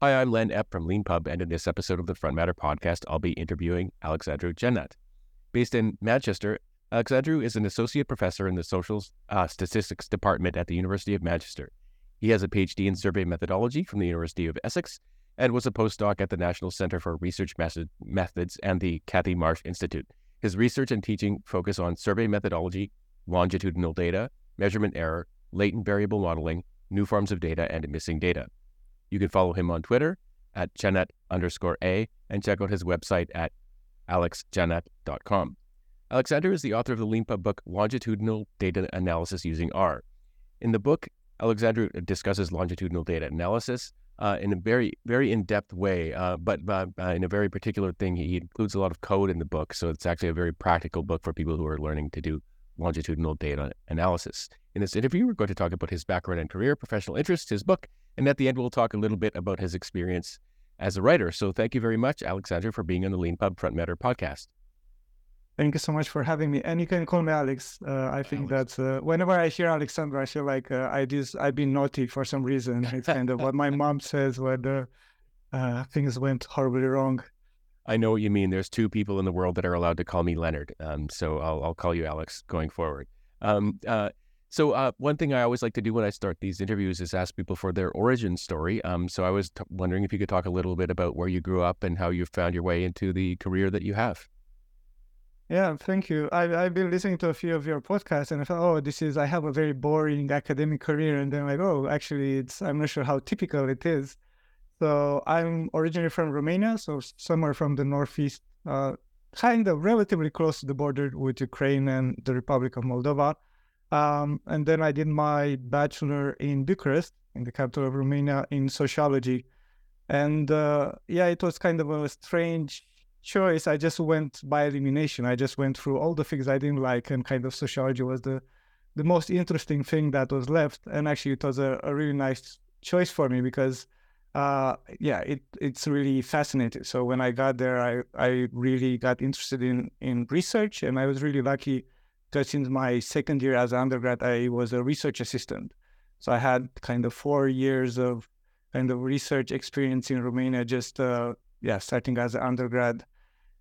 Hi, I'm Len Epp from LeanPub, and in this episode of the Front Matter podcast, I'll be interviewing Alexandru Cernat. Based in Manchester, Alexandru is an associate professor in the social uh, statistics department at the University of Manchester. He has a PhD in survey methodology from the University of Essex and was a postdoc at the National Center for Research Methods and the Cathie Marsh Institute. His research and teaching focus on survey methodology, longitudinal data, measurement error, latent variable modeling, new forms of data, and missing data. You can follow him on Twitter at Cernat underscore A and check out his website at alexcernat.com. Alexander is the author of the LeanPub book Longitudinal Data Analysis Using R. In the book, Alexander discusses longitudinal data analysis uh, in a very, very in-depth way, uh, but uh, in a very particular thing. He includes a lot of code in the book, so it's actually a very practical book for people who are learning to do longitudinal data analysis. In this interview, we're going to talk about his background and career, professional interests, his book, and at the end, we'll talk a little bit about his experience as a writer. So thank you very much, Alexandru, for being on the LeanPub Front Matter podcast. Thank you so much for having me. And you can call me Alex. Uh, I think Alex. that uh, whenever I hear Alexandru, I feel like uh, I just, I've been naughty for some reason. It's kind of what my mom says when uh, things went horribly wrong. I know what you mean. There's two people in the world that are allowed to call me Leonard. Um, so I'll, I'll call you Alex going forward. Um, uh, so uh, one thing I always like to do when I start these interviews is ask people for their origin story. Um, so I was t- wondering if you could talk a little bit about where you grew up and how you found your way into the career that you have. Yeah, thank you. I, I've been listening to a few of your podcasts and I thought, oh, this is, I have a very boring academic career. And then like, oh, actually, it's, I'm not sure how typical it is. So I'm originally from Romania, so somewhere from the northeast, uh, kind of relatively close to the border with Ukraine and the Republic of Moldova. Um, and then I did my bachelor in Bucharest, in the capital of Romania, in sociology. And uh, yeah, it was kind of a strange choice. I just went by elimination. I just went through all the things I didn't like, and kind of sociology was the the most interesting thing that was left. And actually, it was a, a really nice choice for me because, uh, yeah, it it's really fascinating. So when I got there, I I really got interested in in research, and I was really lucky because since my second year as an undergrad, I was a research assistant. So I had kind of four years of kind of research experience in Romania, just uh, yeah, starting as an undergrad,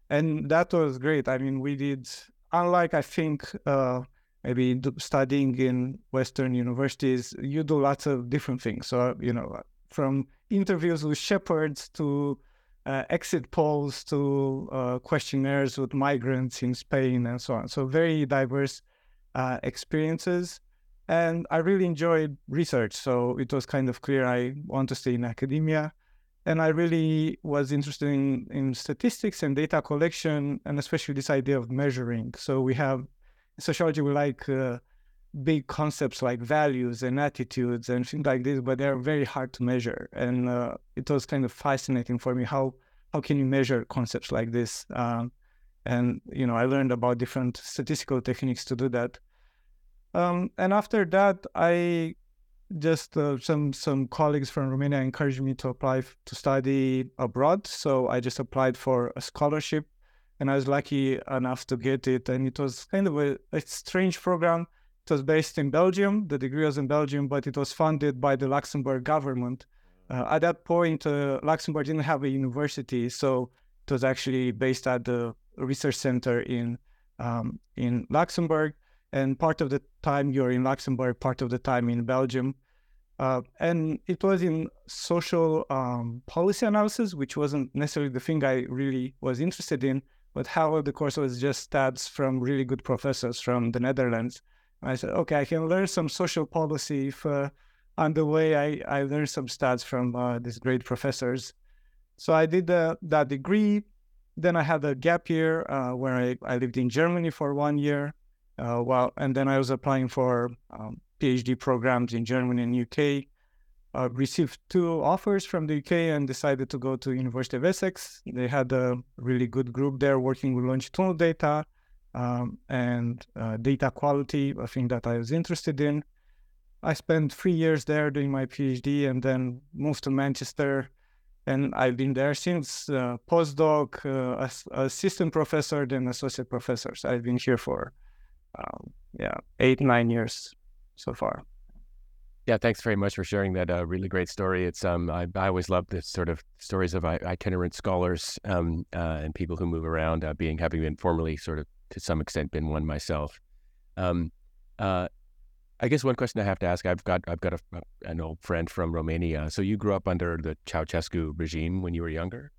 and that was great. I mean, we did unlike I think uh, maybe studying in Western universities, you do lots of different things. So you know, from interviews with shepherds to uh, exit polls to uh, questionnaires with migrants in Spain and so on. So very diverse uh, experiences. And I really enjoyed research. So it was kind of clear I want to stay in academia. And I really was interested in, in statistics and data collection, and especially this idea of measuring. So we have in sociology, we like uh, big concepts like values and attitudes and things like this, but they're very hard to measure. And uh, it was kind of fascinating for me how how can you measure concepts like this. Um, and you know, I learned about different statistical techniques to do that. Um, and after that, I just uh, some some colleagues from Romania encouraged me to apply f- to study abroad. So I just applied for a scholarship, and I was lucky enough to get it. And it was kind of a, a strange program it was based in Belgium. The degree was in Belgium, but it was funded by the Luxembourg government. Uh, at that point, uh, Luxembourg didn't have a university, so it was actually based at the research center in um, in Luxembourg. And part of the time you're in Luxembourg, part of the time in Belgium. Uh, and it was in social um, policy analysis, which wasn't necessarily the thing I really was interested in, but how the course was just stats from really good professors from the Netherlands. I said, okay, I can learn some social policy if uh, on the way I, I learned some stats from uh, these great professors. So I did uh, that degree. Then I had a gap year uh, where I, I lived in Germany for one year. Uh, well, and then I was applying for um, PhD programs in Germany and UK. Uh, received two offers from the UK and decided to go to University of Essex. They had a really good group there working with longitudinal data um, and uh, data quality, a thing that I was interested in. I spent three years there doing my PhD and then moved to Manchester. And I've been there since uh, postdoc, uh, assistant professor, then associate professor. So I've been here for, um, yeah, eight, nine years so far. Yeah, thanks very much for sharing that uh, really great story. It's um, I, I always love the sort of stories of itinerant scholars um, uh, and people who move around, uh, being having been formerly sort of to some extent been one myself. Um, uh, I guess one question I have to ask: I've got I've got a, an old friend from Romania. So you grew up under the Ceausescu regime when you were younger?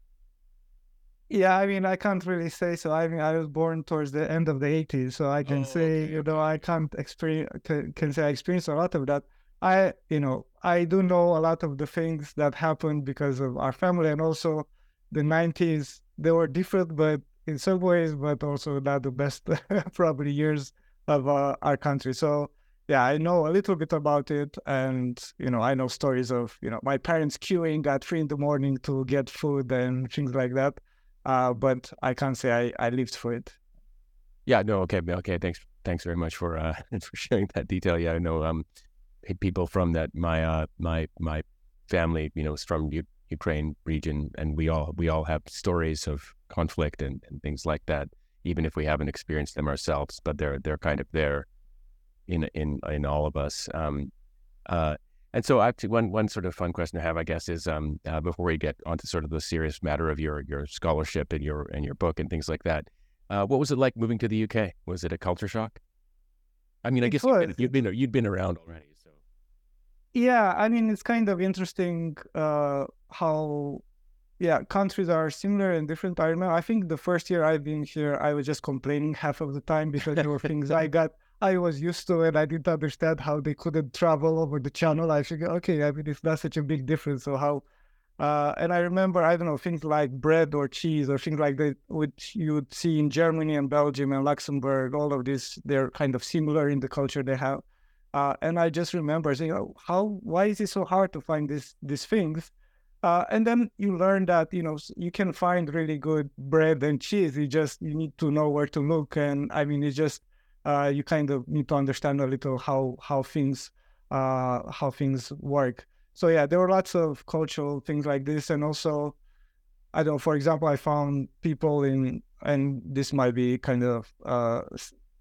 Yeah, I mean, I can't really say so. I mean, I was born towards the end of the 80s, so I can oh, say, okay. you know, I can't experience can, can say I experienced a lot of that. I, you know, I do know a lot of the things that happened because of our family and also the 90s. They were different, but in some ways, but also not the best probably years of uh, our country. So yeah, I know a little bit about it, and you know, I know stories of you know my parents queuing at three in the morning to get food and things like that. Uh, but I can't say I, I lived for it. Yeah, no, okay, okay. Thanks, thanks very much for uh, for sharing that detail. Yeah, I know um, people from that my uh my my family you know is from Ukraine region and we all we all have stories of conflict and, and things like that even if we haven't experienced them ourselves but they're they're kind of there in in in all of us. Um uh and so actually one one sort of fun question to have I guess is um uh, before we get onto sort of the serious matter of your your scholarship and your and your book and things like that uh, what was it like moving to the UK was it a culture shock? I mean I guess you've been, you've been you'd been around already yeah, I mean, it's kind of interesting uh, how, yeah, countries are similar and different. I remember, I think the first year I've been here, I was just complaining half of the time because there were things I got, I was used to, and I didn't understand how they couldn't travel over the channel. I figured, okay, I mean, it's not such a big difference. So how, uh, and I remember, I don't know, things like bread or cheese or things like that, which you would see in Germany and Belgium and Luxembourg, all of this, they're kind of similar in the culture they have. Uh, and I just remember saying, oh, "How? Why is it so hard to find these these things?" Uh, and then you learn that you know you can find really good bread and cheese. You just you need to know where to look, and I mean, it's just uh, you kind of need to understand a little how how things uh, how things work. So yeah, there were lots of cultural things like this, and also I don't. For example, I found people in, and this might be kind of uh,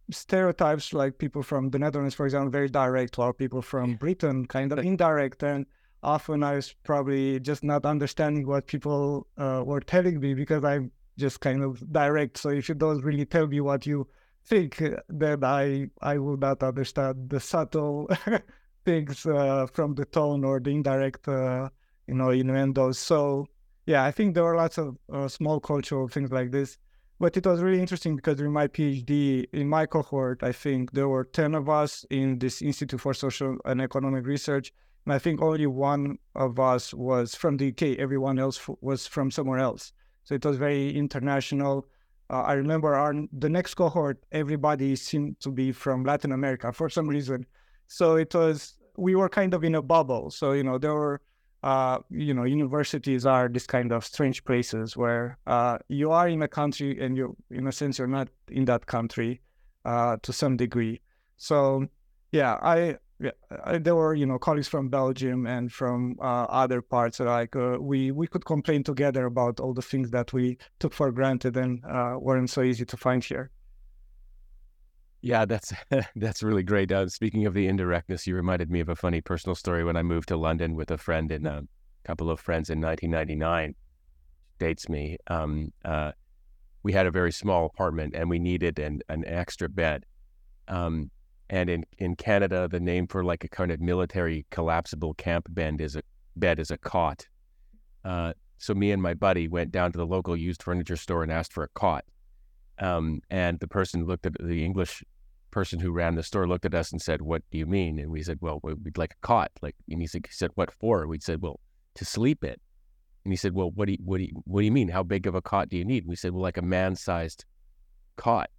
stereotypes like people from the Netherlands, for example, very direct, while people from Britain kind of indirect. And often I was probably just not understanding what people uh, were telling me because I'm just kind of direct. So if you don't really tell me what you think, then I I will not understand the subtle things uh, from the tone or the indirect, uh, you know, innuendos. So yeah, I think there are lots of uh, small cultural things like this. But it was really interesting because in my PhD, in my cohort, I think there were 10 of us in this Institute for Social and Economic Research. And I think only one of us was from the UK. Everyone else f- was from somewhere else. So it was very international. Uh, I remember our the next cohort, everybody seemed to be from Latin America for some reason. So it was, we were kind of in a bubble. So, you know, there were uh, you know, universities are this kind of strange places where uh, you are in a country and you, in a sense, you're not in that country uh, to some degree. So, yeah, I, yeah, I, there were you know colleagues from Belgium and from uh, other parts. Like uh, we we could complain together about all the things that we took for granted and uh, weren't so easy to find here. Yeah, that's that's really great. Uh, speaking of the indirectness, you reminded me of a funny personal story when I moved to London with a friend and a couple of friends in 1999. Dates me. Um, uh, we had a very small apartment and we needed an, an extra bed. Um, and in, in Canada, the name for like a kind of military collapsible camp bed is a bed is a cot. Uh, so me and my buddy went down to the local used furniture store and asked for a cot. Um, and the person looked at the English person who ran the store looked at us and said, "What do you mean?" And we said, "Well, we'd like a cot." Like, and he said, he said "What for?" We said, "Well, to sleep in." And he said, "Well, what do you, what do you, what do you mean? How big of a cot do you need?" we said, "Well, like a man-sized cot."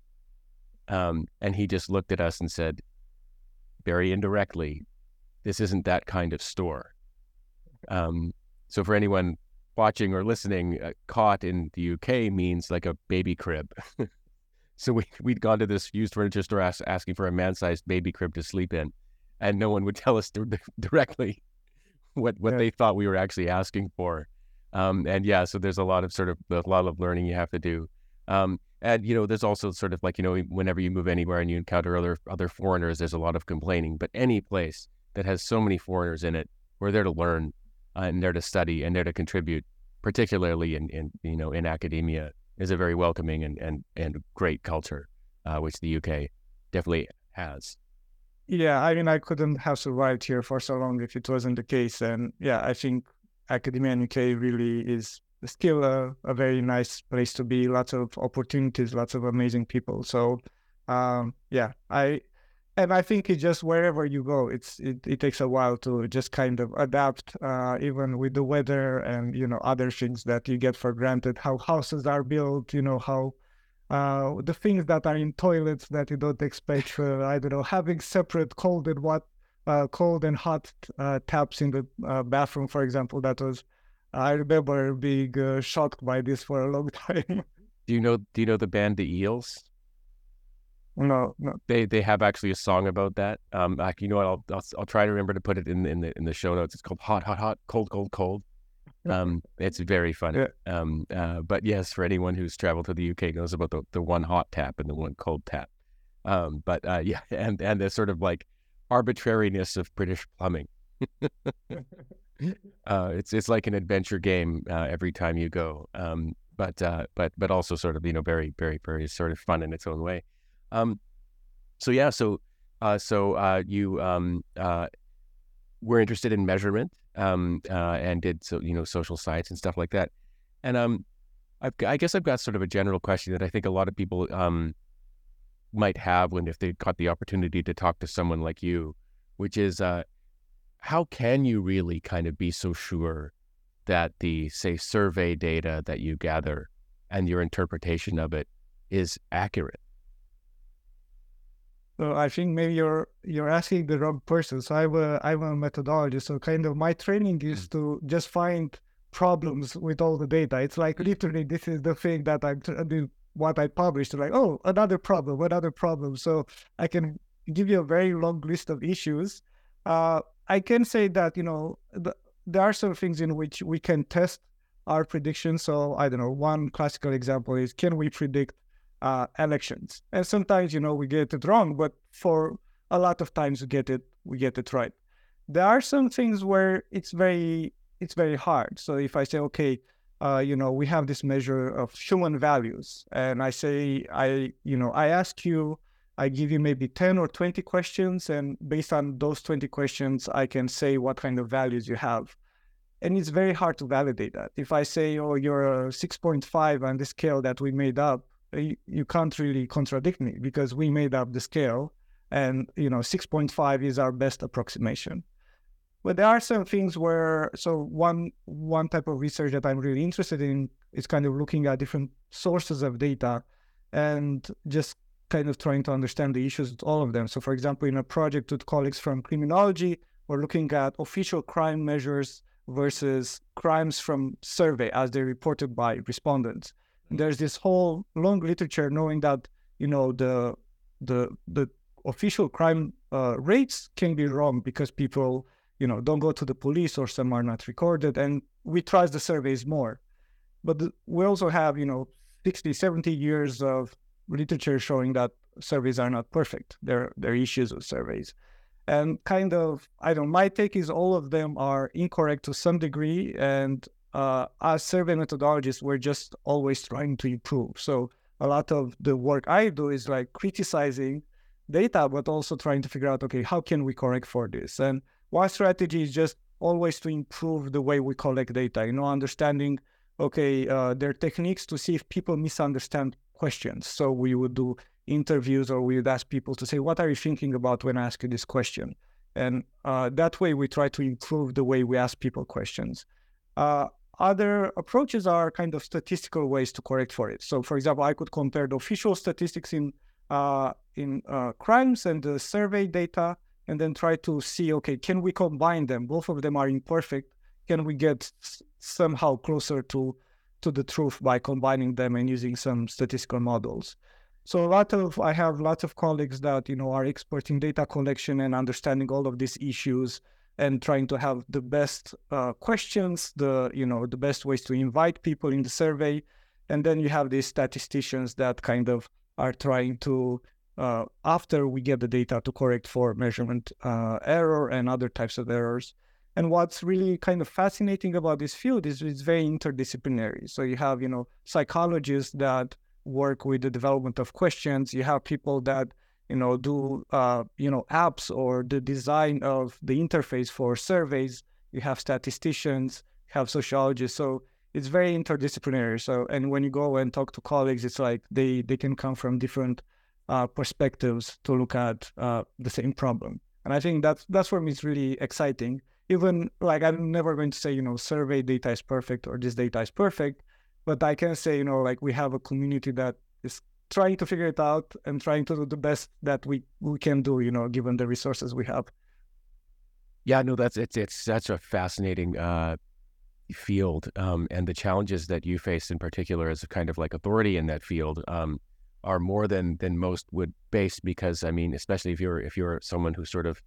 Um, and he just looked at us and said, very indirectly, "This isn't that kind of store." Um, so for anyone watching or listening, uh, cot in the UK means like a baby crib. so we, we'd gone to this used furniture store ask, asking for a man sized baby crib to sleep in, and no one would tell us directly what, what yeah. they thought we were actually asking for. Um, and yeah, so there's a lot of sort of a lot of learning you have to do. Um, and you know, there's also sort of like you know, whenever you move anywhere and you encounter other other foreigners, there's a lot of complaining. But any place that has so many foreigners in it. We're there to learn uh, and there to study and there to contribute, particularly in, in you know in academia, is a very welcoming and and, and great culture, uh, which the UK definitely has. Yeah, I mean, I couldn't have survived here for so long if it wasn't the case. And yeah, I think academia in UK really is still a, a very nice place to be. Lots of opportunities, lots of amazing people. So um, yeah, I and I think it's just wherever you go, it's it, it takes a while to just kind of adapt, uh, even with the weather and you know other things that you get for granted, how houses are built, you know how uh, the things that are in toilets that you don't expect. Uh, I don't know, having separate cold and what uh, cold and hot uh, taps in the uh, bathroom, for example. That was I remember being shocked by this for a long time. do you know? Do you know the band The Eels? No, no. They they have actually a song about that. Um, like, you know what? I'll, I'll I'll try to remember to put it in in the in the show notes. It's called Hot Hot Hot Cold Cold Cold. Um, it's very funny. Yeah. Um, uh, but yes, for anyone who's traveled to the UK knows about the, the one hot tap and the one cold tap. Um, but uh, yeah, and and the sort of like arbitrariness of British plumbing. uh, it's it's like an adventure game uh, every time you go. Um, but uh, but but also sort of you know very very very sort of fun in its own way. Um, so yeah, so uh, so uh, you um, uh, were interested in measurement um, uh, and did so you know social science and stuff like that. And um, I've, I guess I've got sort of a general question that I think a lot of people um, might have when if they got the opportunity to talk to someone like you, which is uh, how can you really kind of be so sure that the say survey data that you gather and your interpretation of it is accurate? So I think maybe you're you're asking the wrong person. So I'm a I'm a methodologist. So kind of my training is Mm. to just find problems with all the data. It's like literally this is the thing that I'm what I published. Like oh another problem, another problem. So I can give you a very long list of issues. Uh, I can say that you know the, there are some things in which we can test our predictions. So I don't know. One classical example is can we predict uh, elections. And sometimes, you know, we get it wrong, but for a lot of times we get it, we get it right. There are some things where it's very, it's very hard. So if I say, okay, uh, you know, we have this measure of human values, and I say, I, you know, I ask you, I give you maybe 10 or 20 questions, and based on those 20 questions, I can say what kind of values you have. And it's very hard to validate that. If I say, oh, you're a 6.5 on the scale that we made up, Uh, you, you can't really contradict me because we made up the scale and you know 6.5 is our best approximation. But there are some things where so one one type of research that i'm really interested in is kind of looking at different sources of data and just kind of trying to understand the issues with all of them. So for example in a project with colleagues from criminology we're looking at official crime measures versus crimes from survey as they're reported by respondents there's this whole long literature knowing that you know the the the official crime uh, rates can be wrong because people you know don't go to the police or some are not recorded and we trust the surveys more. But we also have you know 60 70 years of literature showing that surveys are not perfect. There there are issues with surveys. And kind of i don't my take is all of them are incorrect to some degree and uh, as survey methodologists, we're just always trying to improve. So a lot of the work I do is like criticizing data, but also trying to figure out, okay, how can we correct for this? And one strategy is just always to improve the way we collect data, you know, understanding, okay, uh, there are techniques to see if people misunderstand questions. So we would do interviews or we would ask people to say, what are you thinking about when I ask you this question? And uh, that way we try to improve the way we ask people questions. Uh, other approaches are kind of statistical ways to correct for it. So, for example, I could compare the official statistics in uh, in uh, crimes and the survey data, and then try to see, okay, can we combine them? Both of them are imperfect. Can we get s- somehow closer to to the truth by combining them and using some statistical models? So, a lot of I have lots of colleagues that you know are expert in data collection and understanding all of these issues and trying to have the best uh, questions, the you know the best ways to invite people in the survey, and then you have these statisticians that kind of are trying to uh, after we get the data to correct for measurement uh, error and other types of errors. And what's really kind of fascinating about this field is it's very interdisciplinary. So you have, you know, psychologists that work with the development of questions. You have people that, you know, do, uh, you know, apps or the design of the interface for surveys. You have statisticians, you have sociologists. So it's very interdisciplinary. So, and when you go and talk to colleagues, it's like they they can come from different uh, perspectives to look at uh, the same problem. And I think that's that's for me it's really exciting. Even like I'm never going to say you know survey data is perfect or this data is perfect, but I can say you know like we have a community that is trying to figure it out and trying to do the best that we we can do you know given the resources we have. Yeah, no, that's it's it's such a fascinating uh, field, um, and the challenges that you face in particular as a kind of like authority in that field. Um, are more than than most would base because I mean, especially if you're if you're someone who sort of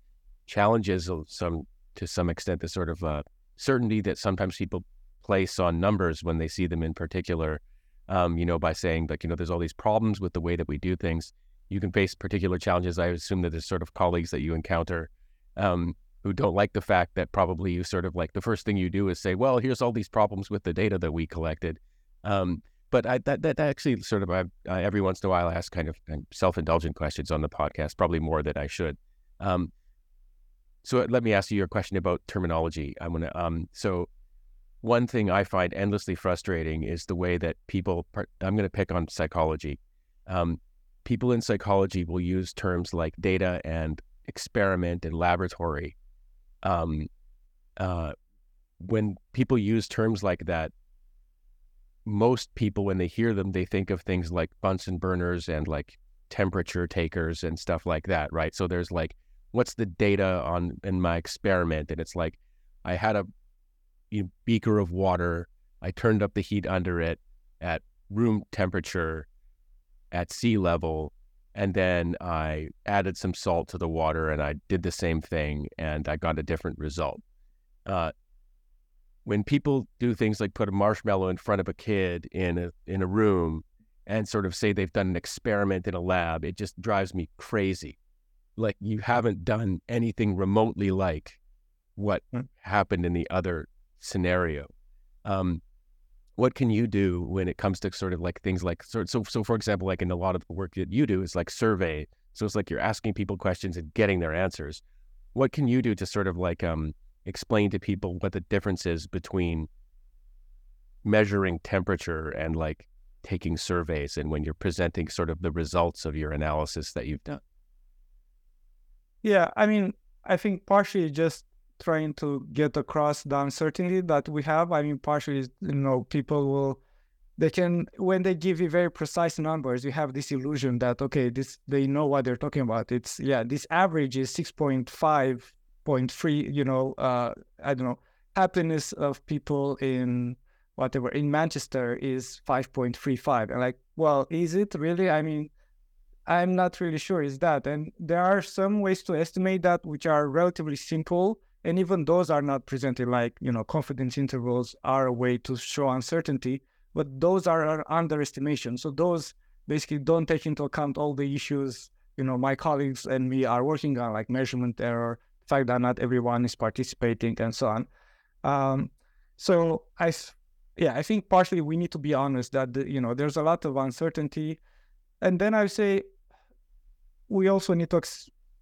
challenges some to some extent the sort of uh, certainty that sometimes people place on numbers when they see them in particular. Um, you know, by saying like you know, there's all these problems with the way that we do things. You can face particular challenges. I assume that there's sort of colleagues that you encounter um, who don't like the fact that probably you sort of like the first thing you do is say, well, here's all these problems with the data that we collected. Um, but I, that that actually sort of I, I, every once in a while I ask kind of self indulgent questions on the podcast, probably more than I should. Um, so let me ask you your question about terminology. I'm gonna um, so one thing I find endlessly frustrating is the way that people. I'm going to pick on psychology. Um, people in psychology will use terms like data and experiment and laboratory. Um, uh, when people use terms like that, most people, when they hear them, they think of things like Bunsen burners and like temperature takers and stuff like that, right? So there's like, what's the data on in my experiment? And it's like, I had a you know, beaker of water. I turned up the heat under it at room temperature at sea level. And then I added some salt to the water and I did the same thing and I got a different result. Uh, when people do things like put a marshmallow in front of a kid in a in a room and sort of say they've done an experiment in a lab, it just drives me crazy. Like you haven't done anything remotely like what mm. happened in the other scenario. Um, what can you do when it comes to sort of like things like so so so for example, like in a lot of the work that you do is like survey. So it's like you're asking people questions and getting their answers. What can you do to sort of like um explain to people what the difference is between measuring temperature and like taking surveys and when you're presenting sort of the results of your analysis that you've done? Yeah, I mean, I think partially just trying to get across the uncertainty that we have. I mean, partially, you know, people will, they can, when they give you very precise numbers, you have this illusion that, okay, this, they know what they're talking about. It's, yeah, this average is six point five point three. you know, uh, I don't know, happiness of people in whatever in Manchester is 5.35. And like, well, is it really? I mean, I'm not really sure is that. And there are some ways to estimate that which are relatively simple. And even those are not presented like, you know, confidence intervals are a way to show uncertainty, but those are underestimation. So those basically don't take into account all the issues, you know, my colleagues and me are working on like measurement error, the fact that not everyone is participating and so on. Um, so I, yeah, I think partially we need to be honest that the, you know there's a lot of uncertainty, and then I say we also need to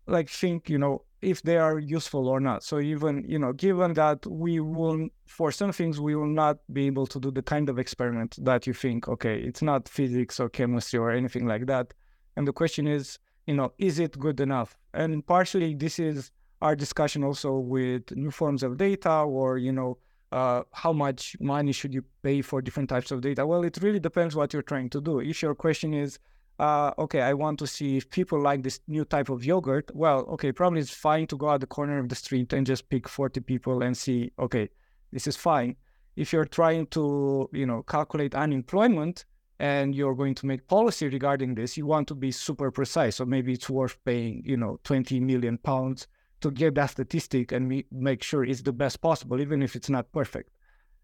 like think you know if they are useful or not. So even you know given that we will for some things we will not be able to do the kind of experiment that you think okay it's not physics or chemistry or anything like that, and the question is you know is it good enough? And partially this is our discussion also with new forms of data or you know uh, how much money should you pay for different types of data well it really depends what you're trying to do if your question is uh, okay i want to see if people like this new type of yogurt well okay probably it's fine to go out the corner of the street and just pick 40 people and see okay this is fine if you're trying to you know calculate unemployment and you're going to make policy regarding this you want to be super precise so maybe it's worth paying you know 20 million pounds to get that statistic and make sure it's the best possible, even if it's not perfect.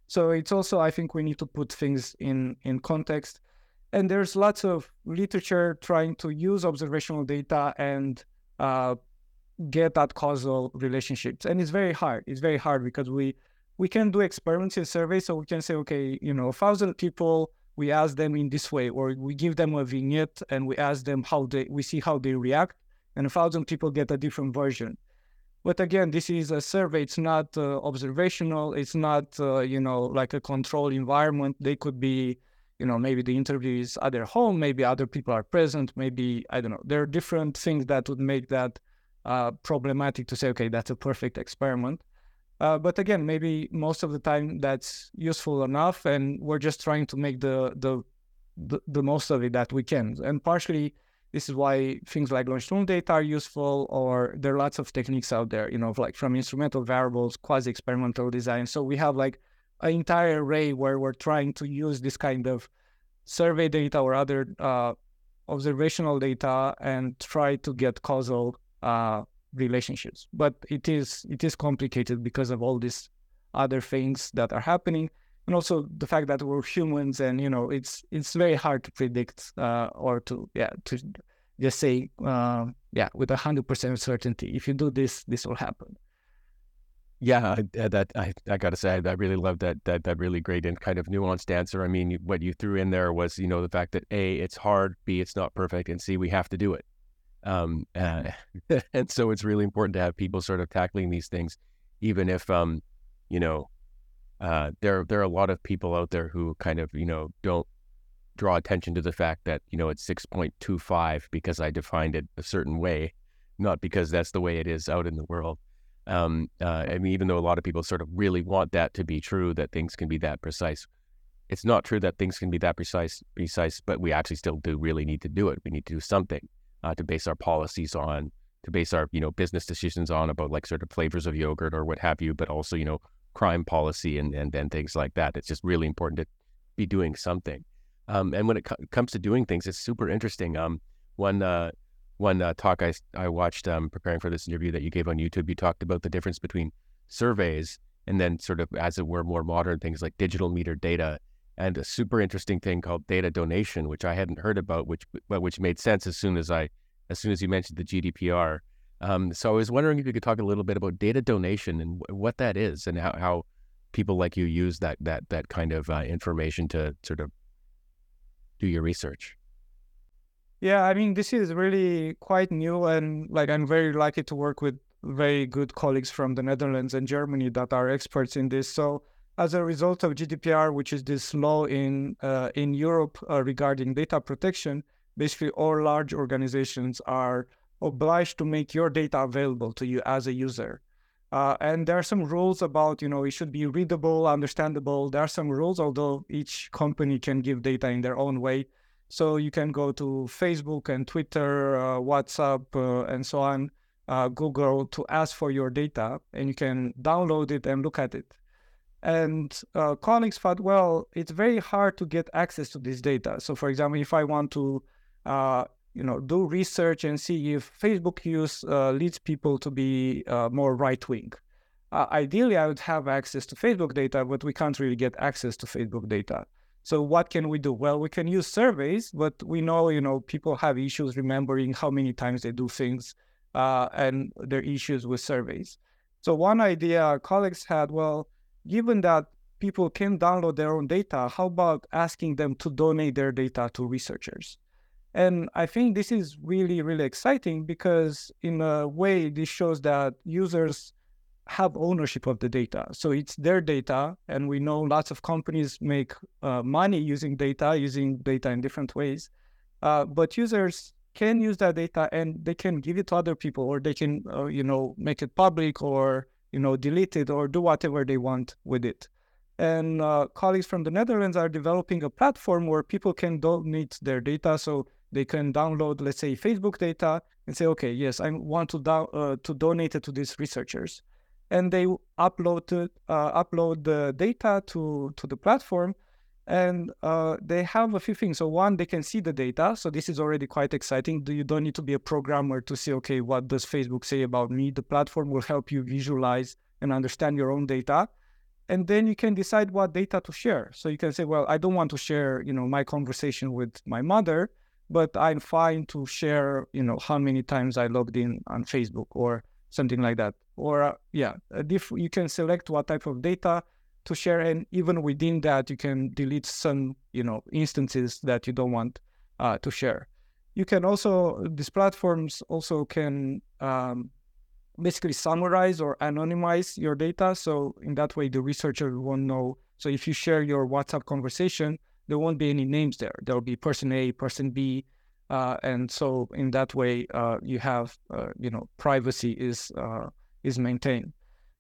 So it's also, I think we need to put things in, in context. And there's lots of literature trying to use observational data and uh, get that causal relationships. And it's very hard. It's very hard because we we can do experiments in surveys. So we can say, okay, you know, a thousand people, we ask them in this way, or we give them a vignette and we ask them how they we see how they react, and a thousand people get a different version. But again, this is a survey. It's not uh, observational. It's not, uh, you know, like a control environment. They could be you know maybe the interview is at their home maybe other people are present maybe i don't know. There are different things that would make that uh, problematic to say okay that's a perfect experiment. Uh, but again maybe most of the time that's useful enough and we're just trying to make the, the the, the most of it that we can. And partially this is why things like longitudinal data are useful or there are lots of techniques out there you know like from instrumental variables quasi experimental design. So we have like an entire array where we're trying to use this kind of survey data or other uh, observational data and try to get causal uh, relationships. But it is it is complicated because of all these other things that are happening, and also the fact that we're humans, and you know it's it's very hard to predict uh, or to yeah to just say uh, yeah with a hundred percent certainty if you do this this will happen. Yeah, I, that I, I got to say, I really love that that that really great and kind of nuanced answer. I mean, what you threw in there was, you know, the fact that a it's hard, b it's not perfect, and c we have to do it. Um, uh, and so it's really important to have people sort of tackling these things, even if, um, you know, uh, there there are a lot of people out there who kind of you know don't draw attention to the fact that you know it's six point two five because I defined it a certain way, not because that's the way it is out in the world. Um, uh, I mean, even though a lot of people sort of really want that to be true, that things can be that precise, it's not true that things can be that precise. Precise, but we actually still do really need to do it. We need to do something uh, to base our policies on, to base our you know business decisions on about like sort of flavors of yogurt or what have you, but also you know crime policy and and, things like that. It's just really important to be doing something. Um, and when it co- comes to doing things, it's super interesting. Um, one uh, one uh, talk I, I watched um, preparing for this interview that you gave on YouTube, you talked about the difference between surveys and then sort of, as it were, more modern things like digital meter data and a super interesting thing called data donation, which I hadn't heard about, which but which made sense as soon as I as soon as you mentioned the GDPR. Um, so I was wondering if you could talk a little bit about data donation and w- what that is and how, how people like you use that that that kind of uh, information to sort of do your research. Yeah, I mean, this is really quite new, and like I'm very lucky to work with very good colleagues from the Netherlands and Germany that are experts in this. So, as a result of GDPR, which is this law in uh, in Europe uh, regarding data protection, basically all large organizations are obliged to make your data available to you as a user. Uh, and there are some rules about, you know, it should be readable, understandable. There are some rules, although each company can give data in their own way. So you can go to Facebook and Twitter, uh, WhatsApp, uh, and so on, uh, Google to ask for your data, and you can download it and look at it. And uh, colleagues thought, well, it's very hard to get access to this data. So, for example, if I want to, uh, you know, do research and see if Facebook use uh, leads people to be more right wing, ideally I would have access to Facebook data, but we can't really get access to Facebook data. So what can we do? Well, we can use surveys, but we know, you know, people have issues remembering how many times they do things uh, and their issues with surveys. So one idea our colleagues had, well, given that people can download their own data, how about asking them to donate their data to researchers? And I think this is really, really exciting because in a way, this shows that users have ownership of the data. So it's their data, and we know lots of companies make uh, money using data, using data in different ways. Uh, but users can use that data and they can give it to other people, or they can, uh, you know, make it public, or you know, delete it, or do whatever they want with it. And uh, colleagues from the Netherlands are developing a platform where people can donate their data. So they can download, let's say, Facebook data and say, okay, yes, I want to do- uh, to donate it to these researchers and they upload uh, upload the data to to the platform. And uh, they have a few things. So one they can see the data. So this is already quite exciting. You don't need to be a programmer to see okay what does facebook say about me? The platform will help you visualize and understand your own data. And then you can decide what data to share. So you can say, well, I don't want to share, you know, my conversation with my mother, but I'm fine to share, you know, how many times I logged in on Facebook or something like that. Or uh, yeah, diff- you can select what type of data to share, and even within that, you can delete some, you know, instances that you don't want uh, to share. You can also these platforms also can um, basically summarize or anonymize your data. So in that way, the researcher won't know. So if you share your WhatsApp conversation, there won't be any names there. There will be person A, person B, uh, and so in that way, uh, you have uh, you know privacy is uh, is maintained.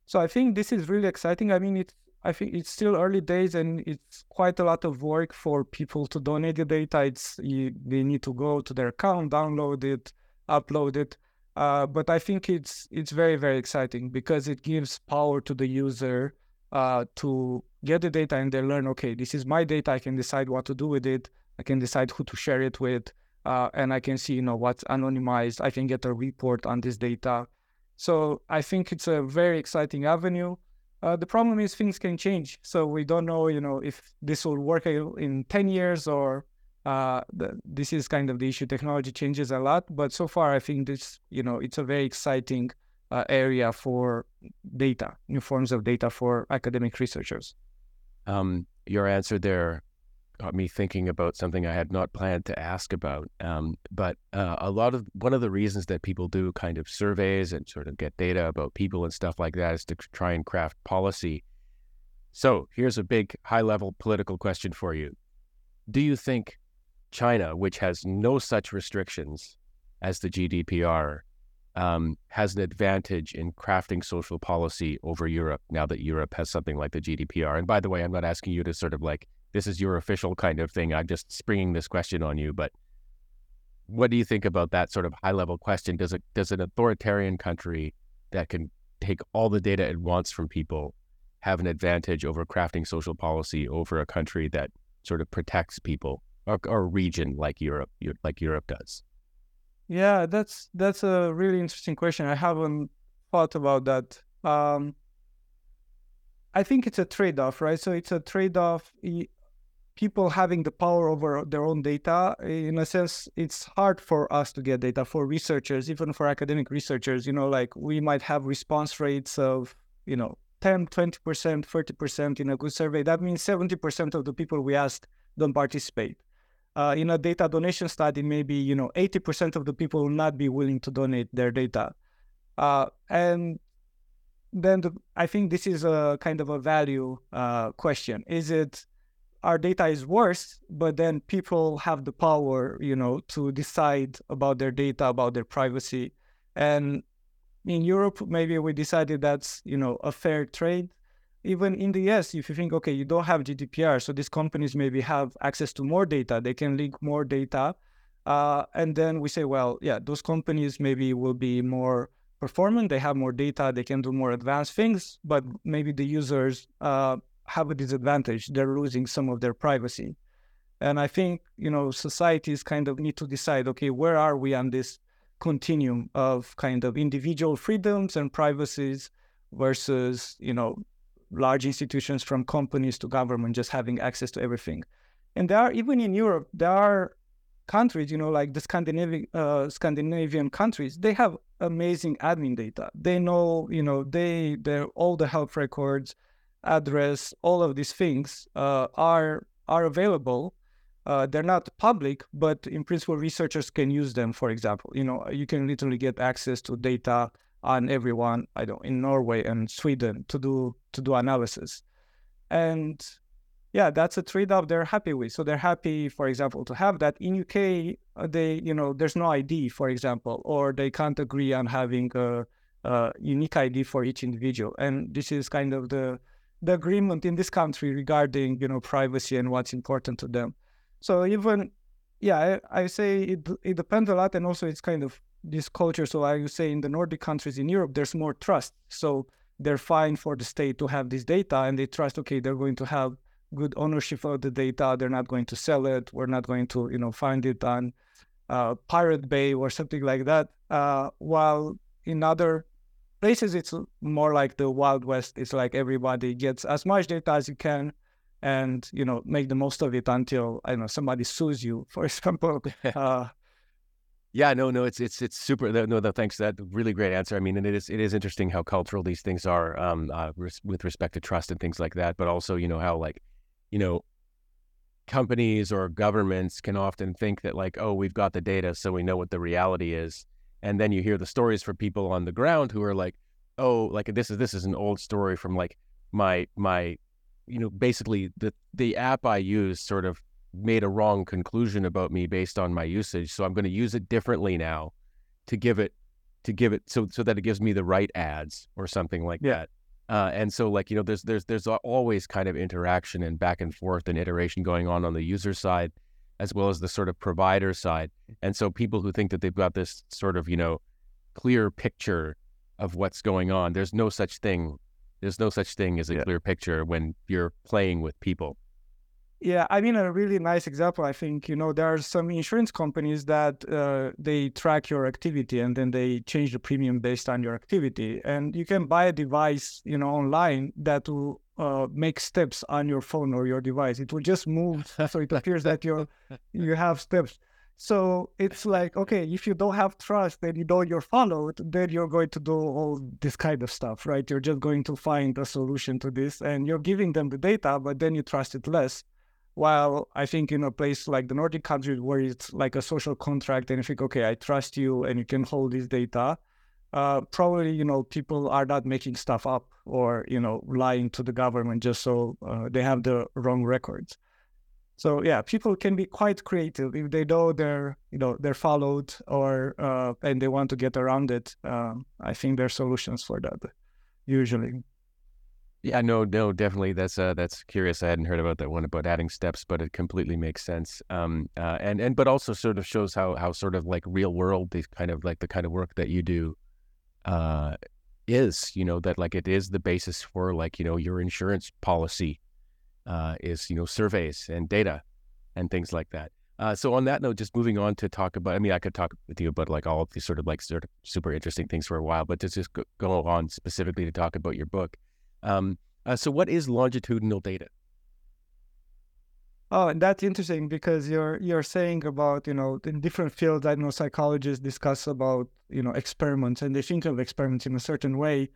So I think this is really exciting. I mean, it's I think it's still early days, and it's quite a lot of work for people to donate the data. It's you, they need to go to their account, download it, upload it. Uh, but I think it's it's very very exciting because it gives power to the user uh, to get the data and they learn. Okay, this is my data. I can decide what to do with it. I can decide who to share it with, uh, and I can see you know what's anonymized. I can get a report on this data. So I think it's a very exciting avenue. Uh, the problem is things can change, so we don't know you know if this will work in ten years or uh, the, this is kind of the issue. Technology changes a lot, but so far I think this, you know, it's a very exciting uh, area for data, new forms of data for academic researchers. Um, your answer there got me thinking about something I had not planned to ask about. Um, but uh, a lot of one of the reasons that people do kind of surveys and sort of get data about people and stuff like that is to try and craft policy. So here's a big high level political question for you. Do you think China, which has no such restrictions as the GDPR, um, has an advantage in crafting social policy over Europe now that Europe has something like the GDPR. And by the way, I'm not asking you to sort of like, this is your official kind of thing. I'm just springing this question on you. But what do you think about that sort of high level question? Does it does an authoritarian country that can take all the data it wants from people have an advantage over crafting social policy over a country that sort of protects people or, or region like Europe, like Europe does? Yeah, that's that's a really interesting question. I haven't thought about that. Um, I think it's a trade-off, right? So it's a trade-off. People having the power over their own data, in a sense, it's hard for us to get data for researchers, even for academic researchers. You know, like we might have response rates of, you know, 10, 20%, 30% in a good survey. That means 70% of the people we asked don't participate uh, in a data donation study, maybe you know 80% of the people will not be willing to donate their data, uh, and then the, I think this is a kind of a value uh, question. Is it our data is worse, but then people have the power, you know, to decide about their data, about their privacy, and in Europe, maybe we decided that's you know a fair trade even in the US, if you think, okay, you don't have GDPR, so these companies maybe have access to more data, they can link more data. Uh, and then we say, well, yeah, those companies maybe will be more performant, they have more data, they can do more advanced things, but maybe the users uh, have a disadvantage. They're losing some of their privacy. And I think, you know, societies kind of need to decide, okay, where are we on this continuum of kind of individual freedoms and privacies versus, you know, large institutions from companies to government just having access to everything. And there are even in Europe, there are countries, you know, like the Scandinavian uh, Scandinavian countries, they have amazing admin data. They know, you know, they they're all the health records, address, all of these things uh, are are available. Uh, they're not public, but in principle, researchers can use them. For example, you know, you can literally get access to data on everyone I don't in Norway and Sweden to do to do analysis. And yeah, that's a trade-off they're happy with. So they're happy, for example, to have that. In UK, uh, they you know there's no ID, for example, or they can't agree on having a, a unique ID for each individual. And this is kind of the the agreement in this country regarding you know privacy and what's important to them. So even yeah, I, I say it it depends a lot, and also it's kind of this culture. So I would say in the Nordic countries in Europe, there's more trust. So they're fine for the state to have this data and they trust, okay, they're going to have good ownership of the data. They're not going to sell it. We're not going to, you know, find it on uh, Pirate Bay or something like that. Uh, while in other places it's more like the wild west. It's like everybody gets as much data as you can, and you know make the most of it until I don't know somebody sues you, for example. uh, yeah, no, no, it's it's it's super. No, no, thanks. That really great answer. I mean, and it is it is interesting how cultural these things are um, uh, res- with respect to trust and things like that. But also, you know, how like, you know, companies or governments can often think that like, oh, we've got the data, so we know what the reality is, and then you hear the stories from people on the ground who are like, oh, like this is this is an old story from like my my, you know, basically the the app I use sort of made a wrong conclusion about me based on my usage. So I'm going to use it differently now to give it to give it so so that it gives me the right ads or something like yeah. that. Uh, and so like you know there's there's there's always kind of interaction and back and forth and iteration going on on the user side as well as the sort of provider side. And so people who think that they've got this sort of you know clear picture of what's going on, there's no such thing. There's no such thing as a yeah. clear picture when you're playing with people. Yeah, I mean a really nice example. I think you know there are some insurance companies that uh, they track your activity and then they change the premium based on your activity. And you can buy a device, you know, online that will uh, make steps on your phone or your device. It will just move, so it appears that you you have steps. So it's like okay, if you don't have trust and you know you're followed, then you're going to do all this kind of stuff, right? You're just going to find a solution to this, and you're giving them the data, but then you trust it less while I think in a place like the Nordic countries where it's like a social contract and you think, okay, I trust you and you can hold this data, uh, probably, you know, people are not making stuff up or, you know, lying to the government just so uh, they have the wrong records. So yeah, people can be quite creative if they know they're, you know, they're followed or, uh, and they want to get around it. Um, I think there are solutions for that usually. Yeah, no, no, definitely. That's uh, that's curious. I hadn't heard about that one about adding steps, but it completely makes sense. Um, uh, and and but also sort of shows how how sort of like real world the kind of like the kind of work that you do, uh, is. You know that like it is the basis for like you know your insurance policy, uh, is you know surveys and data, and things like that. Uh, so on that note, just moving on to talk about. I mean, I could talk with you about like all of these sort of like sort of super interesting things for a while, but to just go, go on specifically to talk about your book. Um, uh, so, what is longitudinal data? Oh, and that's interesting because you're you're saying about you know in different fields. I know psychologists discuss about you know experiments and they think of experiments in a certain way,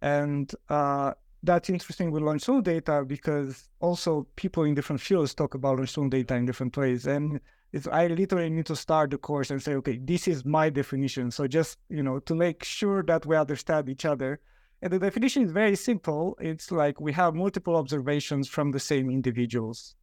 and uh, that's interesting with longitudinal data because also people in different fields talk about longitudinal data in different ways. And it's, I literally need to start the course and say, okay, this is my definition. So just you know to make sure that we understand each other and the definition is very simple. It's like we have multiple observations from the same individuals.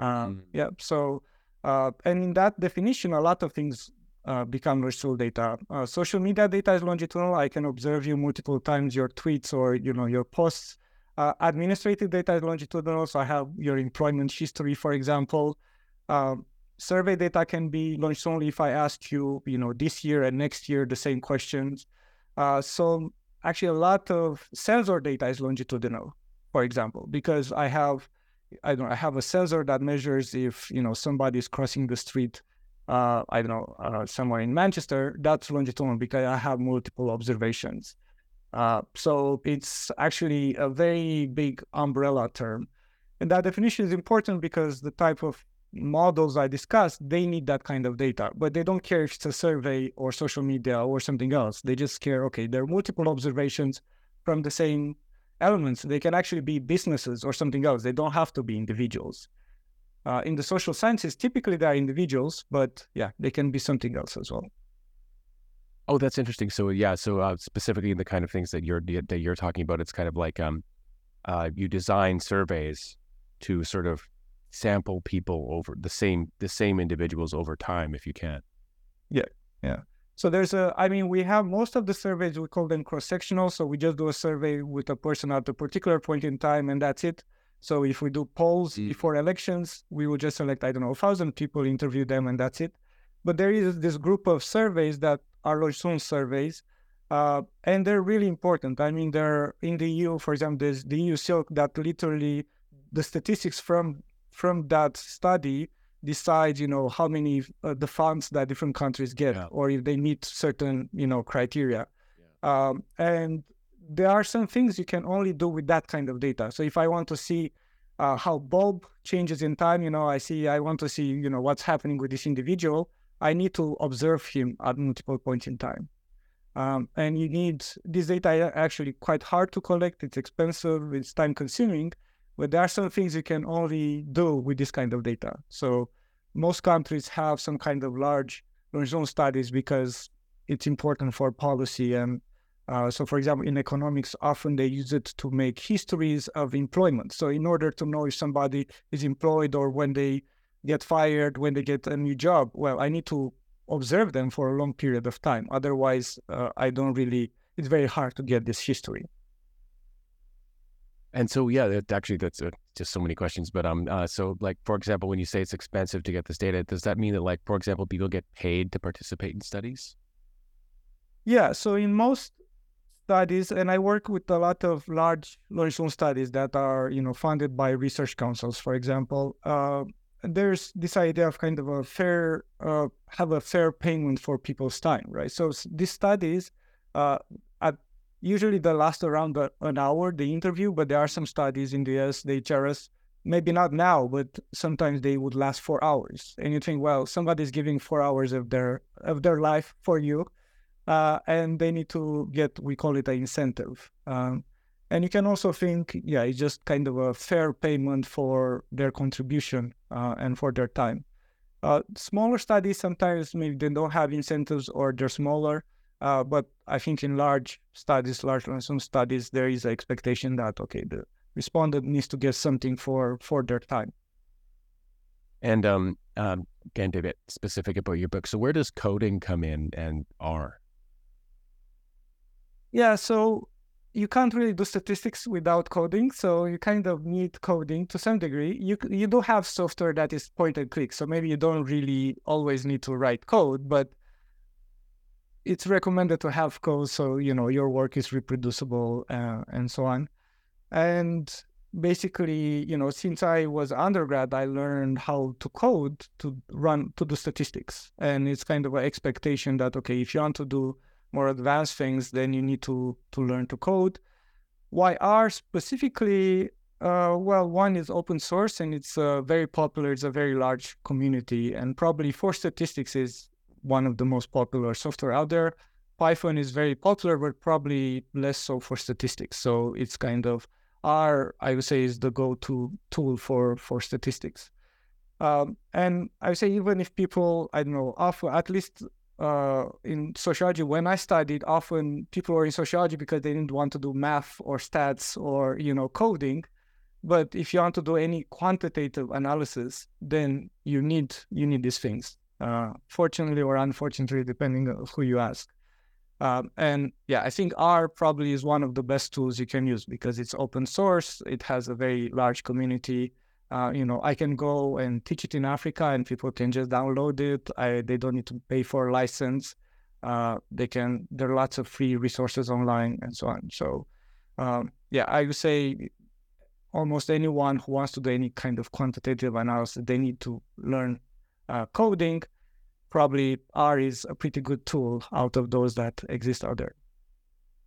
Uh, mm. Yeah. So, uh, and in that definition, a lot of things uh, become longitudinal data. Uh, social media data is longitudinal. I can observe you multiple times, your tweets or you know your posts. Uh, administrative data is longitudinal. So I have your employment history, for example. Um, survey data can be longitudinal if I ask you, you know, this year and next year the same questions. Uh, so actually a lot of sensor data is longitudinal, for example, because I have I don't know, I have a sensor that measures if you know somebody is crossing the street. Uh, I don't know uh, somewhere in Manchester. That's longitudinal because I have multiple observations. Uh, so it's actually a very big umbrella term, and that definition is important because the type of models I discussed, they need that kind of data, but they don't care if it's a survey or social media or something else. They just care, okay, there are multiple observations from the same elements. They can actually be businesses or something else. They don't have to be individuals. Uh, in the social sciences, typically they are individuals, but yeah, they can be something else as well. Oh, that's interesting. So yeah, so uh, specifically in the kind of things that you're that you're talking about, it's kind of like um, uh, you design surveys to sort of sample people over the same the same individuals over time if you can. Yeah, yeah. So there's a, I mean, we have most of the surveys, we call them cross sectional. So we just do a survey with a person at a particular point in time and that's it. So if we do polls mm. before elections, we will just select, I don't know, a thousand people, interview them, and that's it. But there is this group of surveys that are longitudinal surveys, uh, and they're really important. I mean, they're in the EU, for example, there's the EU SILC that literally the statistics from from that study decide you know how many uh, the funds that different countries get yeah. or if they meet certain you know criteria yeah. um, and there are some things you can only do with that kind of data. So if I want to see uh, how bulb changes in time, you know, I see, I want to see, you know, what's happening with this individual. I need to observe him at multiple points in time. Um, and you need this data actually quite hard to collect. It's expensive. It's time consuming. But there are some things you can only do with this kind of data. So most countries have some kind of large longitudinal studies because it's important for policy. And uh, so, for example, in economics, often they use it to make histories of employment. So, in order to know if somebody is employed or when they get fired, when they get a new job, well, I need to observe them for a long period of time. Otherwise, uh, I don't really, it's very hard to get this history. And so, yeah, that actually that's uh, just so many questions. But um, uh, so like for example, when you say it's expensive to get this data, does that mean that like for example, people get paid to participate in studies? Yeah. So in most studies, and I work with a lot of large longitudinal studies that are you know funded by research councils, for example. Uh, there's this idea of kind of a fair, uh, have a fair payment for people's time, right? So these studies, uh, at usually they last around an hour, the interview, but there are some studies in the US, the HRS, maybe not now, but sometimes they would last four hours. And you think, well, somebody's giving four hours of their of their life for you, uh, and they need to get, we call it an incentive. Um, and you can also think, yeah, it's just kind of a fair payment for their contribution uh, and for their time. Uh, smaller studies sometimes maybe they don't have incentives or they're smaller, uh, but I think in large studies, large some studies, there is an expectation that okay, the respondent needs to get something for for their time. And um, um, again, to get specific about your book, so where does coding come in and R? Yeah, so you can't really do statistics without coding, so you kind of need coding to some degree. You you do have software that is point and click, so maybe you don't really always need to write code, but it's recommended to have code so you know your work is reproducible uh, and so on. And basically you know since i was undergrad i learned how to code to run to do statistics. And it's kind of an expectation that okay if you want to do more advanced things then you need to to learn to code. Why r specifically uh, well one is open source and it's uh, very popular. It's a very large community. And probably for statistics is one of the most popular software out there. Python is very popular, but probably less so for statistics. So it's kind of R, I would say, is the go-to tool for for statistics. Um, and I would say even if people, I don't know, often at least uh, in sociology, when I studied, often people were in sociology because they didn't want to do math or stats or you know coding. But if you want to do any quantitative analysis, then you need you need these things uh, fortunately or unfortunately, depending on who you ask. Um, and yeah, I think R probably is one of the best tools you can use because it's open source. It has a very large community. Uh, you know, I can go and teach it in Africa, and people can just download it. I, they don't need to pay for a license. Uh, they can. There are lots of free resources online and so on. So, um, yeah, I would say almost anyone who wants to do any kind of quantitative analysis, they need to learn uh, coding, probably R is a pretty good tool out of those that exist out there.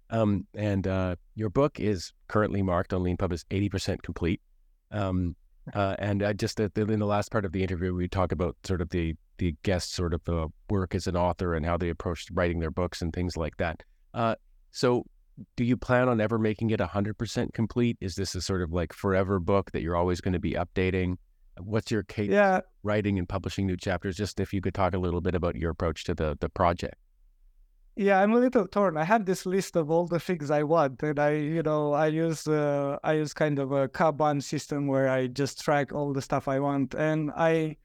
Um, and uh, your book is currently marked on Leanpub as 80% complete. Um, uh, and I just in the last part of the interview, we talk about sort of the the guest sort of uh, work as an author and how they approached writing their books and things like that. Uh, so, do you plan on ever making it 100% complete? Is this a sort of like forever book that you're always going to be updating? What's your case yeah. writing and publishing new chapters? Just if you could talk a little bit about your approach to the the project. Yeah, I'm a little torn. I have this list of all the things I want, and I, you know, I use uh, I use kind of a Kanban system where I just track all the stuff I want, and I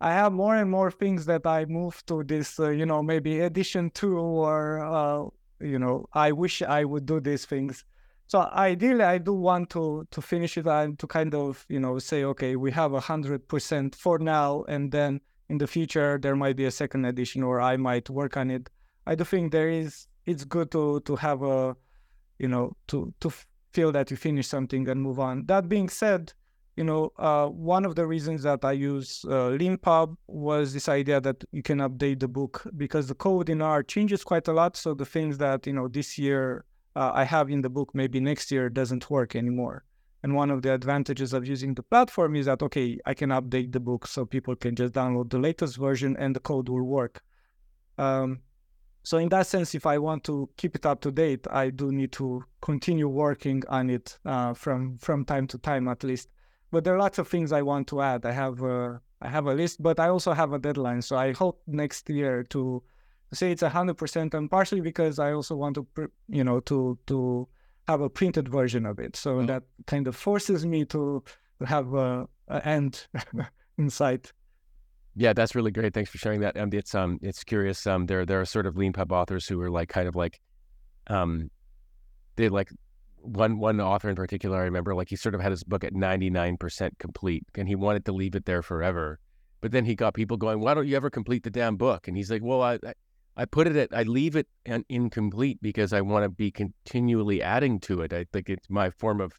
I have more and more things that I move to this, uh, you know, maybe edition two or uh, you know, I wish I would do these things. So ideally, I do want to to finish it and to kind of you know say, okay, we have a hundred percent for now, and then in the future there might be a second edition, or I might work on it. I do think there is. It's good to to have a, you know, to to feel that you finish something and move on. That being said, you know, uh, one of the reasons that I use uh, Leanpub was this idea that you can update the book because the code in R changes quite a lot. So the things that you know this year uh, I have in the book maybe next year doesn't work anymore. And one of the advantages of using the platform is that, okay, I can update the book so people can just download the latest version and the code will work. Um, so, in that sense, if I want to keep it up to date, I do need to continue working on it uh, from from time to time at least. But there are lots of things I want to add. I have a, I have a list, but I also have a deadline. So I hope next year to say it's hundred percent, and partially because I also want to, you know, to to have a printed version of it. So oh. that kind of forces me to have a, a end in sight. Yeah, that's really great. Thanks for sharing that. Um, it's um, it's curious. Um, there there are sort of Leanpub authors who are like kind of like, um, they like one one author in particular. I remember like he sort of had his book at ninety nine percent complete, and he wanted to leave it there forever. But then he got people going, "Why don't you ever complete the damn book?" And he's like, "Well, I, I put it at I leave it an incomplete because I want to be continually adding to it. I think it's my form of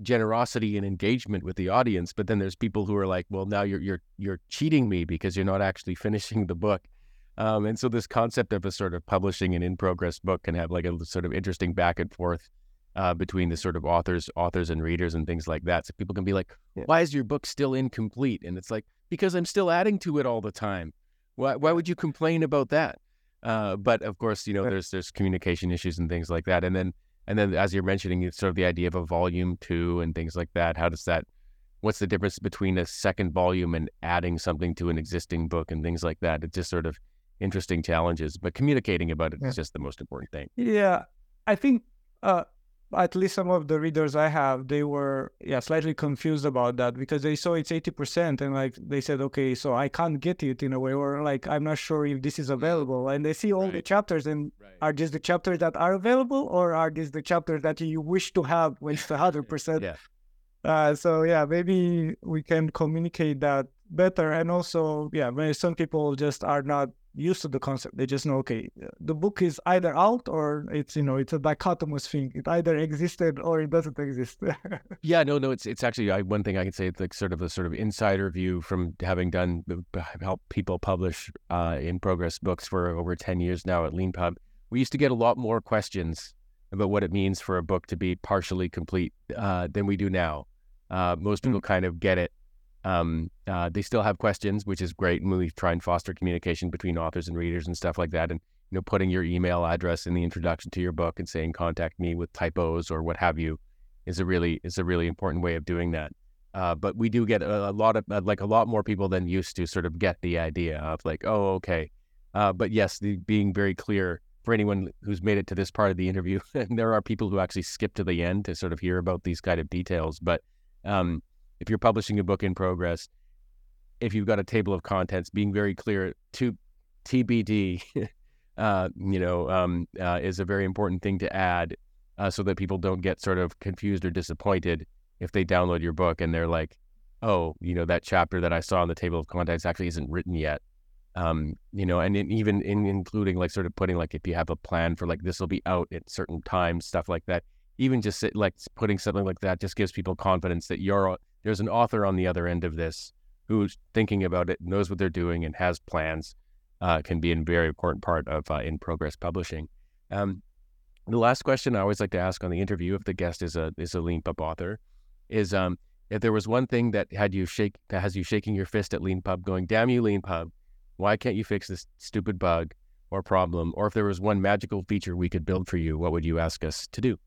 generosity and engagement with the audience. But then there's people who are like, well, now you're you're you're cheating me because you're not actually finishing the book. Um, and so this concept of a sort of publishing an in progress book can have like a sort of interesting back and forth uh, between the sort of authors, authors and readers and things like that. So people can be like, why is your book still incomplete? And it's like, because I'm still adding to it all the time. Why, why would you complain about that? Uh, but of course, you know, there's there's communication issues and things like that. And then and then as you're mentioning, it's sort of the idea of a volume two and things like that. How does that? What's the difference between a second volume and adding something to an existing book and things like that? It's just sort of interesting challenges. But communicating about it yeah. is just the most important thing. Yeah, I think uh, at least some of the readers I have, they were yeah slightly confused about that because they saw it's eighty percent and like they said, okay, so I can't get it in a way, or like I'm not sure if this is available. And they see all right. the chapters, and right. are these the chapters that are available, or are these the chapters that you wish to have when it's hundred percent? Yeah. Uh, so yeah, maybe we can communicate that better, and also yeah, some people just are not used to the concept. They just know, okay, the book is either out or it's you know it's a dichotomous thing. It either existed or it doesn't exist. yeah, no, no, it's it's actually I, one thing I can say. It's like sort of a sort of insider view from having done help people publish uh, in progress books for over ten years now at Leanpub. We used to get a lot more questions about what it means for a book to be partially complete uh, than we do now. Uh, most people mm. kind of get it um, uh, they still have questions, which is great, and we try and foster communication between authors and readers and stuff like that. And you know, putting your email address in the introduction to your book and saying "contact me" with typos or what have you is a really is a really important way of doing that. Uh, but we do get a, a lot of uh, like a lot more people than used to sort of get the idea of like, oh, okay. Uh, but yes, the, being very clear for anyone who's made it to this part of the interview, and there are people who actually skip to the end to sort of hear about these kind of details. But um, if you're publishing a book in progress, if you've got a table of contents, being very clear to TBD, uh, you know, um, uh, is a very important thing to add uh, so that people don't get sort of confused or disappointed if they download your book and they're like, oh, you know, that chapter that I saw on the table of contents actually isn't written yet. Um, you know, and in, even in including like sort of putting like if you have a plan for like this will be out at certain times, stuff like that. Even just like putting something like that just gives people confidence that you're there's an author on the other end of this who's thinking about it, knows what they're doing, and has plans. Uh, can be a very important part of uh, in progress publishing. Um, the last question I always like to ask on the interview, if the guest is a is a Leanpub author, is um, if there was one thing that had you shake that has you shaking your fist at Leanpub, going, "Damn you, Leanpub! Why can't you fix this stupid bug or problem?" Or if there was one magical feature we could build for you, what would you ask us to do?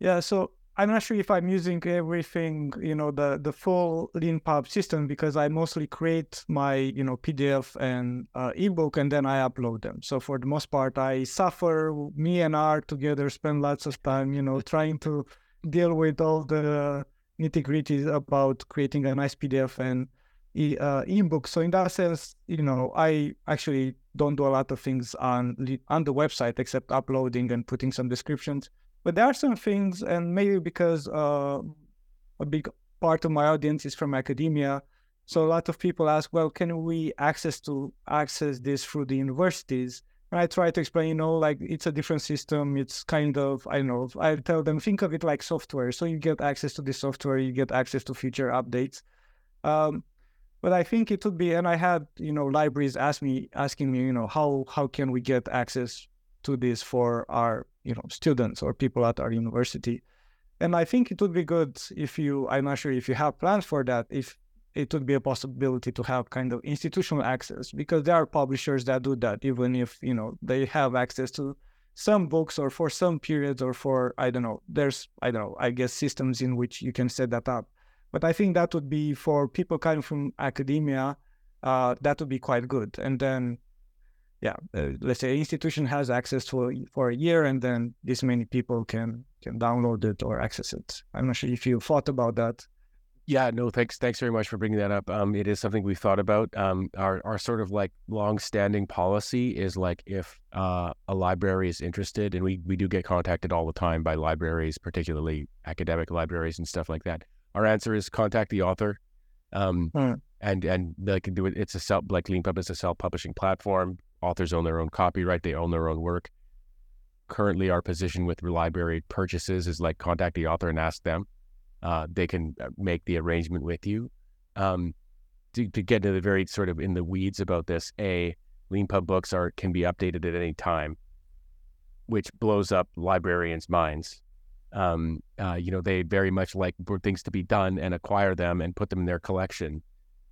Yeah, so I'm not sure if I'm using everything, you know, the the full Leanpub system because I mostly create my, you know, PDF and uh, ebook and then I upload them. So for the most part, I suffer. Me and R together spend lots of time, you know, trying to deal with all the nitty gritties about creating a nice PDF and e- uh, ebook. So in that sense, you know, I actually don't do a lot of things on on the website except uploading and putting some descriptions. But there are some things, and maybe because uh, a big part of my audience is from academia, so a lot of people ask, well, can we access to access this through the universities? And I try to explain, you know, like it's a different system. It's kind of, I don't know, I tell them, think of it like software. So you get access to the software, you get access to future updates. Um, but I think it would be, and I had, you know, libraries ask me, asking me, you know, how how can we get access to this for our you know students or people at our university. And I think it would be good if you, I'm not sure if you have plans for that, if it would be a possibility to have kind of institutional access because there are publishers that do that, even if, you know, they have access to some books or for some periods or for, I don't know, there's, I don't know, I guess systems in which you can set that up. But I think that would be for people coming from academia, uh, that would be quite good. And then yeah, uh, let's say institution has access to for a year, and then this many people can can download it or access it. I'm not sure if you thought about that. Yeah, no, thanks. Thanks very much for bringing that up. Um, it is something we've thought about. Um, our our sort of like long-standing policy is like if uh, a library is interested, and we we do get contacted all the time by libraries, particularly academic libraries and stuff like that. Our answer is contact the author. Um, hmm. and and they can do it. It's a self like Leanpub is a self-publishing platform authors own their own copyright, they own their own work. Currently, our position with library purchases is like contact the author and ask them. Uh, they can uh, make the arrangement with you. Um, to, to, get into the very sort of in the weeds about this, a Leanpub books are can be updated at any time, which blows up librarians' minds. Um, uh, you know, they very much like things to be done and acquire them and put them in their collection.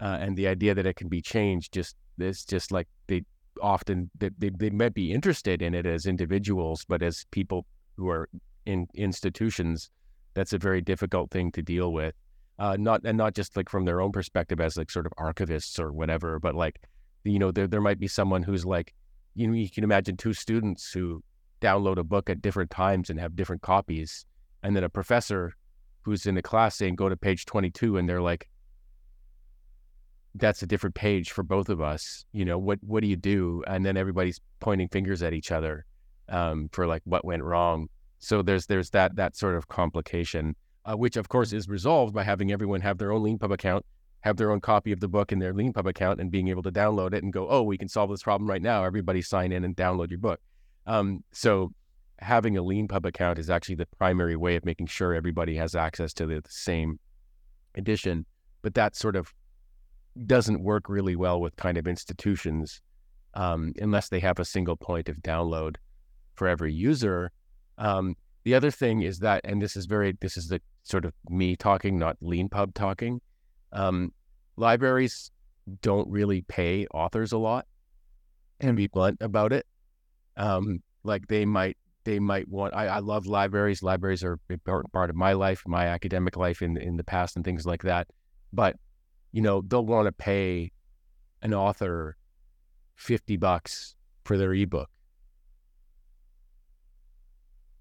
Uh, and the idea that it can be changed just is just like they often they, they, they might be interested in it as individuals, but as people who are in institutions, that's a very difficult thing to deal with. Uh, not and not just like from their own perspective as like sort of archivists or whatever, but like you know there there might be someone who's like you know you can imagine two students who download a book at different times and have different copies, and then a professor who's in the class saying go to page twenty two, and they're like that's a different page for both of us. You know, what what do you do? And then everybody's pointing fingers at each other um, for like what went wrong. So there's there's that that sort of complication, uh, which of course is resolved by having everyone have their own Leanpub account, have their own copy of the book in their Leanpub account, and being able to download it and go, oh, we can solve this problem right now. Everybody sign in and download your book. Um, so having a Leanpub account is actually the primary way of making sure everybody has access to the, the same edition. But that sort of doesn't work really well with kind of institutions um, unless they have a single point of download for every user. Um, the other thing is that, and this is very, this is the sort of me talking, not Leanpub talking. Um, libraries don't really pay authors a lot, and be blunt about it. Um, like they might, they might want. I, I love libraries. Libraries are part of my life, my academic life in in the past, and things like that. But you know, they'll want to pay an author 50 bucks for their ebook.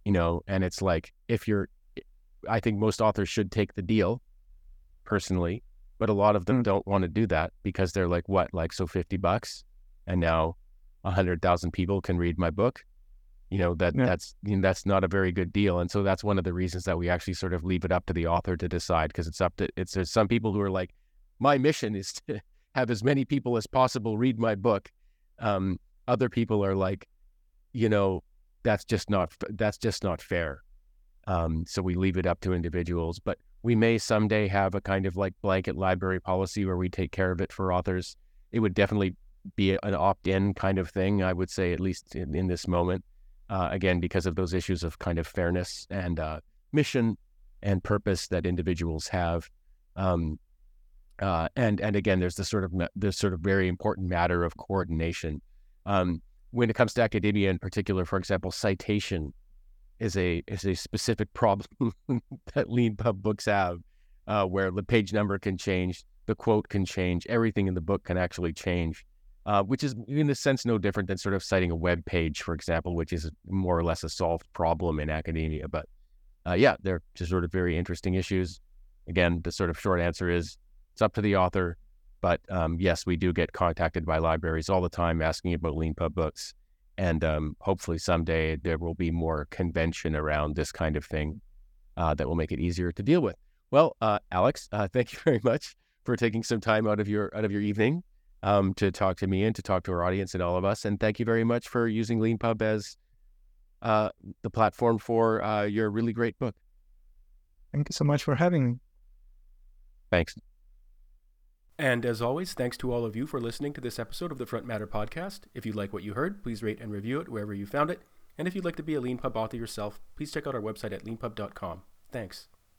You know, and it's like if you're I think most authors should take the deal personally, but a lot of them mm. don't want to do that because they're like, what, like so 50 bucks and now a hundred thousand people can read my book. You know, that yeah. that's you know, that's not a very good deal. And so that's one of the reasons that we actually sort of leave it up to the author to decide because it's up to it's there's some people who are like, my mission is to have as many people as possible read my book. Um, other people are like, you know, that's just not that's just not fair. Um, so we leave it up to individuals, but we may someday have a kind of like blanket library policy where we take care of it for authors. It would definitely be an opt-in kind of thing, I would say, at least in, in this moment. Uh, again, because of those issues of kind of fairness and uh, mission and purpose that individuals have. Um, uh, and and again, there's this sort of this sort of very important matter of coordination. Um, when it comes to academia in particular, for example, citation is a is a specific problem that Leanpub books have, uh, where the page number can change, the quote can change, everything in the book can actually change, uh, which is in a sense no different than sort of citing a web page, for example, which is more or less a solved problem in academia. But uh, yeah, they're just sort of very interesting issues. Again, the sort of short answer is it's up to the author. But um, yes, we do get contacted by libraries all the time asking about Leanpub books. And um, hopefully someday there will be more convention around this kind of thing uh, that will make it easier to deal with. Well, uh, Alex, uh, thank you very much for taking some time out of your out of your evening um, to talk to me and to talk to our audience and all of us. And thank you very much for using Leanpub as uh, the platform for uh, your really great book. Thank you so much for having me. Thanks. And as always, thanks to all of you for listening to this episode of the Frontmatter podcast. If you like what you heard, please rate and review it wherever you found it. And if you'd like to be a LeanPub author yourself, please check out our website at leanpub.com. Thanks.